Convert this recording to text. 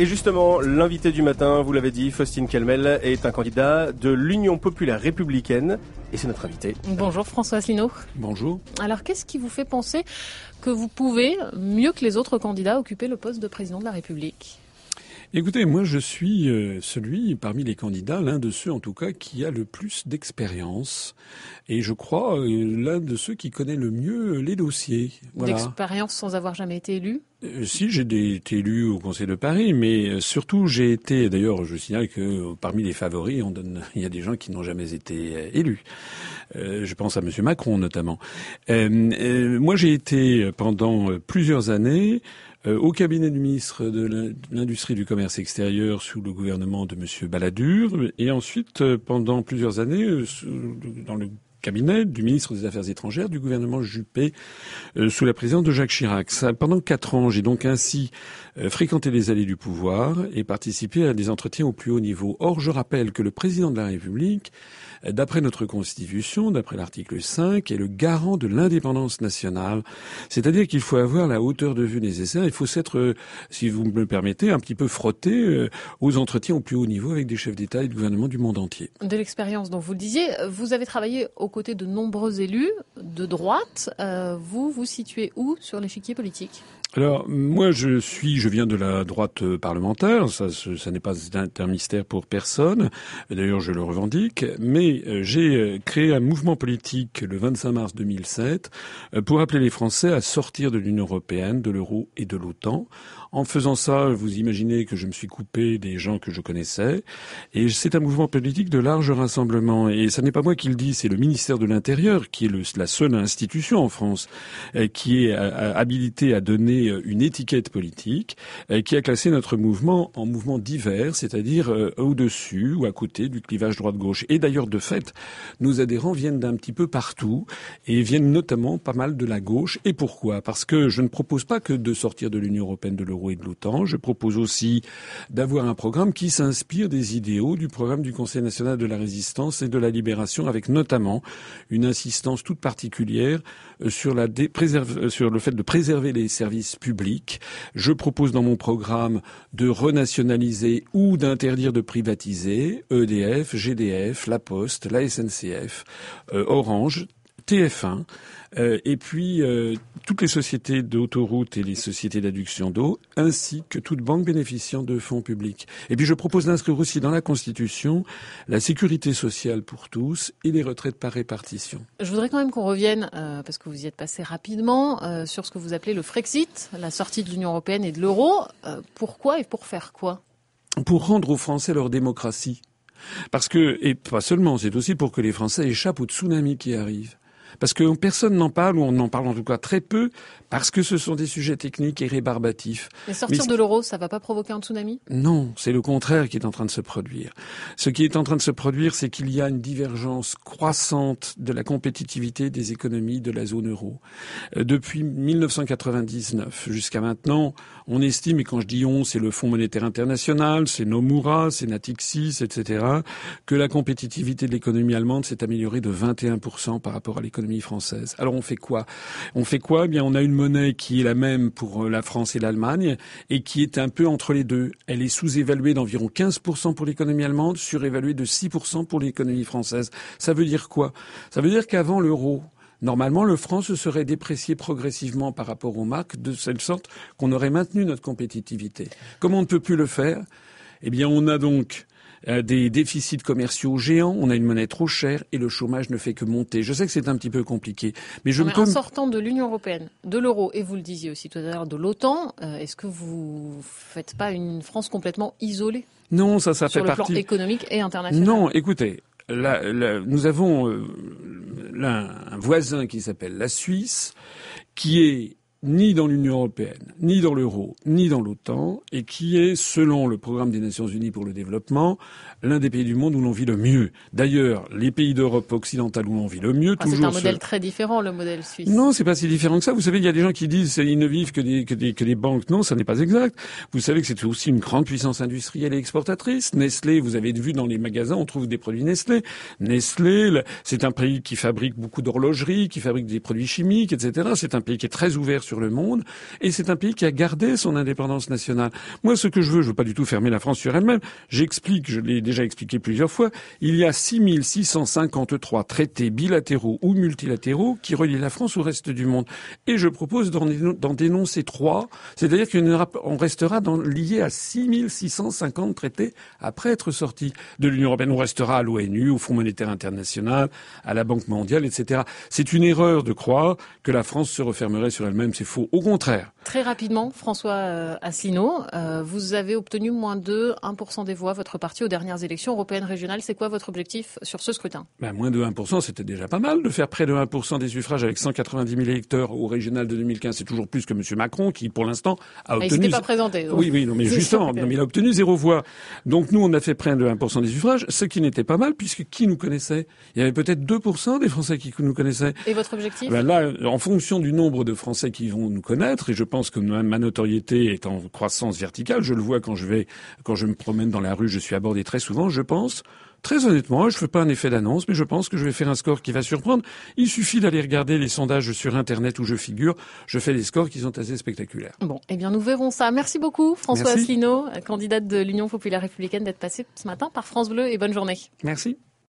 Et justement, l'invité du matin, vous l'avez dit, Faustine Kelmel, est un candidat de l'Union populaire républicaine et c'est notre invité. Bonjour François Asselineau. Bonjour. Alors qu'est-ce qui vous fait penser que vous pouvez, mieux que les autres candidats, occuper le poste de président de la République? Écoutez, moi je suis euh, celui parmi les candidats, l'un de ceux en tout cas qui a le plus d'expérience et je crois euh, l'un de ceux qui connaît le mieux les dossiers. D'expérience sans avoir jamais été élu? Euh, Si, j'ai été élu au Conseil de Paris, mais surtout j'ai été, d'ailleurs je signale que parmi les favoris, on donne, il y a des gens qui n'ont jamais été élus. je pense à M. Macron notamment. moi j'ai été pendant plusieurs années euh, au cabinet du ministre de l'Industrie du Commerce extérieur sous le gouvernement de M. Balladur, et ensuite euh, pendant plusieurs années euh, dans le cabinet du ministre des Affaires étrangères du gouvernement Juppé sous la présidence de Jacques Chirac. pendant quatre ans, j'ai donc ainsi fréquenté les allées du pouvoir et participé à des entretiens au plus haut niveau. Or, je rappelle que le président de la République d'après notre Constitution, d'après l'article 5, est le garant de l'indépendance nationale. C'est-à-dire qu'il faut avoir la hauteur de vue nécessaire. Il faut s'être, euh, si vous me le permettez, un petit peu frotté euh, aux entretiens au plus haut niveau avec des chefs d'État et de gouvernement du monde entier. De l'expérience, donc vous le disiez, vous avez travaillé aux côtés de nombreux élus de droite. Euh, vous vous situez où sur l'échiquier politique? Alors moi je suis, je viens de la droite parlementaire, ça, ça n'est pas un mystère pour personne. D'ailleurs je le revendique, mais euh, j'ai euh, créé un mouvement politique le 25 mars 2007 euh, pour appeler les Français à sortir de l'Union européenne, de l'euro et de l'OTAN en faisant ça, vous imaginez que je me suis coupé des gens que je connaissais. Et c'est un mouvement politique de large rassemblement. Et ce n'est pas moi qui le dis, c'est le ministère de l'Intérieur, qui est la seule institution en France euh, qui est euh, habilitée à donner euh, une étiquette politique, qui a classé notre mouvement en mouvement divers, c'est-à-dire au-dessus ou à côté du clivage droite-gauche. Et d'ailleurs, de fait, nos adhérents viennent d'un petit peu partout et viennent notamment pas mal de la gauche. Et pourquoi? Parce que je ne propose pas que de sortir de l'Union européenne de l'euro et de l'OTAN. Je propose aussi d'avoir un programme qui s'inspire des idéaux du programme du Conseil national de la résistance et de la libération, avec notamment une insistance toute particulière euh, euh, sur le fait de préserver les services publics. Je propose dans mon programme de renationaliser ou d'interdire de privatiser EDF, GDF, La Poste, la SNCF, euh, Orange, TF1, euh, et puis euh, toutes les sociétés d'autoroutes et les sociétés d'adduction d'eau, ainsi que toute banque bénéficiant de fonds publics. Et puis je propose d'inscrire aussi dans la Constitution la sécurité sociale pour tous et les retraites par répartition. Je voudrais quand même qu'on revienne, euh, parce que vous y êtes passé rapidement, sur ce que vous appelez le Frexit, la sortie de l'Union européenne et de l'euro. pourquoi et pour faire quoi? Pour rendre aux Français leur démocratie. Parce que, et pas seulement, c'est aussi pour que les Français échappent au tsunami qui arrive. Parce que personne n'en parle, ou on en parle en tout cas très peu, parce que ce sont des sujets techniques et rébarbatifs. Mais sortir de l'euro, ça va pas provoquer un tsunami? Non, c'est le contraire qui est en train de se produire. Ce qui est en train de se produire, c'est qu'il y a une divergence croissante de la compétitivité des économies de la zone euro. Euh, depuis 1999 jusqu'à maintenant, on estime, et quand je dis on, c'est le Fonds monétaire international, c'est Nomura, c'est Natixis, etc., que la compétitivité de l'économie allemande s'est améliorée de 21% par rapport à l'économie française. Alors on fait quoi? On fait quoi? Eh bien, on a une monnaie qui est la même pour euh, la France et l'Allemagne et qui est un peu entre les deux. Elle est sous-évaluée d'environ 15% pour l'économie allemande, surévaluée de 6% pour l'économie française. Ça veut dire quoi? Ça veut dire qu'avant l'euro, Normalement, le franc se serait déprécié progressivement par rapport aux marques de telle sorte qu'on aurait maintenu notre compétitivité. Comme on ne peut plus le faire, eh bien, on a donc euh, des déficits commerciaux géants, on a une monnaie trop chère et le chômage ne fait que monter. Je sais que c'est un petit peu compliqué, mais je mais peux... En sortant de l'Union européenne, de l'euro et vous le disiez aussi tout à l'heure de l'OTAN, euh, est-ce que vous faites pas une France complètement isolée Non, ça, ça fait partie. Sur le plan économique et international? Non, écoutez, nous avons euh, un voisin qui s'appelle la Suisse, qui est ni dans l'Union européenne, ni dans l'euro, ni dans l'OTAN, et qui est, selon le programme des Nations Unies pour le développement, l'un des pays du monde où l'on vit le mieux. D'ailleurs, les pays d'Europe occidentale où l'on vit le mieux, ah, C'est un modèle très différent, le modèle suisse. Non, c'est pas si différent que ça. Vous savez, il y a des gens qui disent qu'ils ne vivent que des, que des, que des banques. Non, ça n'est pas exact. Vous savez que c'est aussi une grande puissance industrielle et exportatrice. Nestlé, vous avez vu dans les magasins, on trouve des produits Nestlé. Nestlé, c'est un pays qui fabrique beaucoup d'horlogeries, qui fabrique des produits chimiques, etc. C'est un pays qui est très ouvert sur le monde, et c'est un pays qui a gardé son indépendance nationale. Moi, ce que je veux, je veux pas du tout fermer la France sur elle-même. J'explique, je l'ai déjà expliqué plusieurs fois, il y a 6653 traités bilatéraux ou multilatéraux qui relient la France au reste du monde. Et je propose d'en dénoncer trois, c'est-à-dire qu'on restera lié à 6650 traités après être sorti de l'Union européenne. On restera à l'ONU, au Fonds monétaire international, à la Banque mondiale, etc. C'est une erreur de croire que la France se refermerait sur elle-même. C'est faux. Au contraire. Très rapidement, François euh, Asselineau, euh, vous avez obtenu moins de 1% des voix, votre parti, aux dernières élections européennes régionales. C'est quoi votre objectif sur ce scrutin? Ben, Moins de 1%, c'était déjà pas mal de faire près de 1% des suffrages avec 190 000 électeurs au régional de 2015. C'est toujours plus que M. Macron, qui pour l'instant a obtenu... Il s'était pas présenté. Oui, oui, non, mais justement, non, mais il a obtenu zéro voix. Donc nous, on a fait près de 1% des suffrages, ce qui n'était pas mal, puisque qui nous connaissait? Il y avait peut-être 2% des Français qui nous connaissaient. Et votre objectif? Ben Là, en fonction du nombre de Français qui vont nous connaître, et je pense que ma notoriété est en croissance verticale, je le vois quand je vais, quand je me promène dans la rue, je suis abordé très souvent, je pense Très honnêtement, je ne fais pas un effet d'annonce, mais je pense que je vais faire un score qui va surprendre. Il suffit d'aller regarder les sondages sur Internet où je figure. Je fais des scores qui sont assez spectaculaires. Bon, eh bien, nous verrons ça. Merci beaucoup, François Asselineau, candidate de l'Union populaire républicaine, d'être passé ce matin par France Bleu et bonne journée. Merci.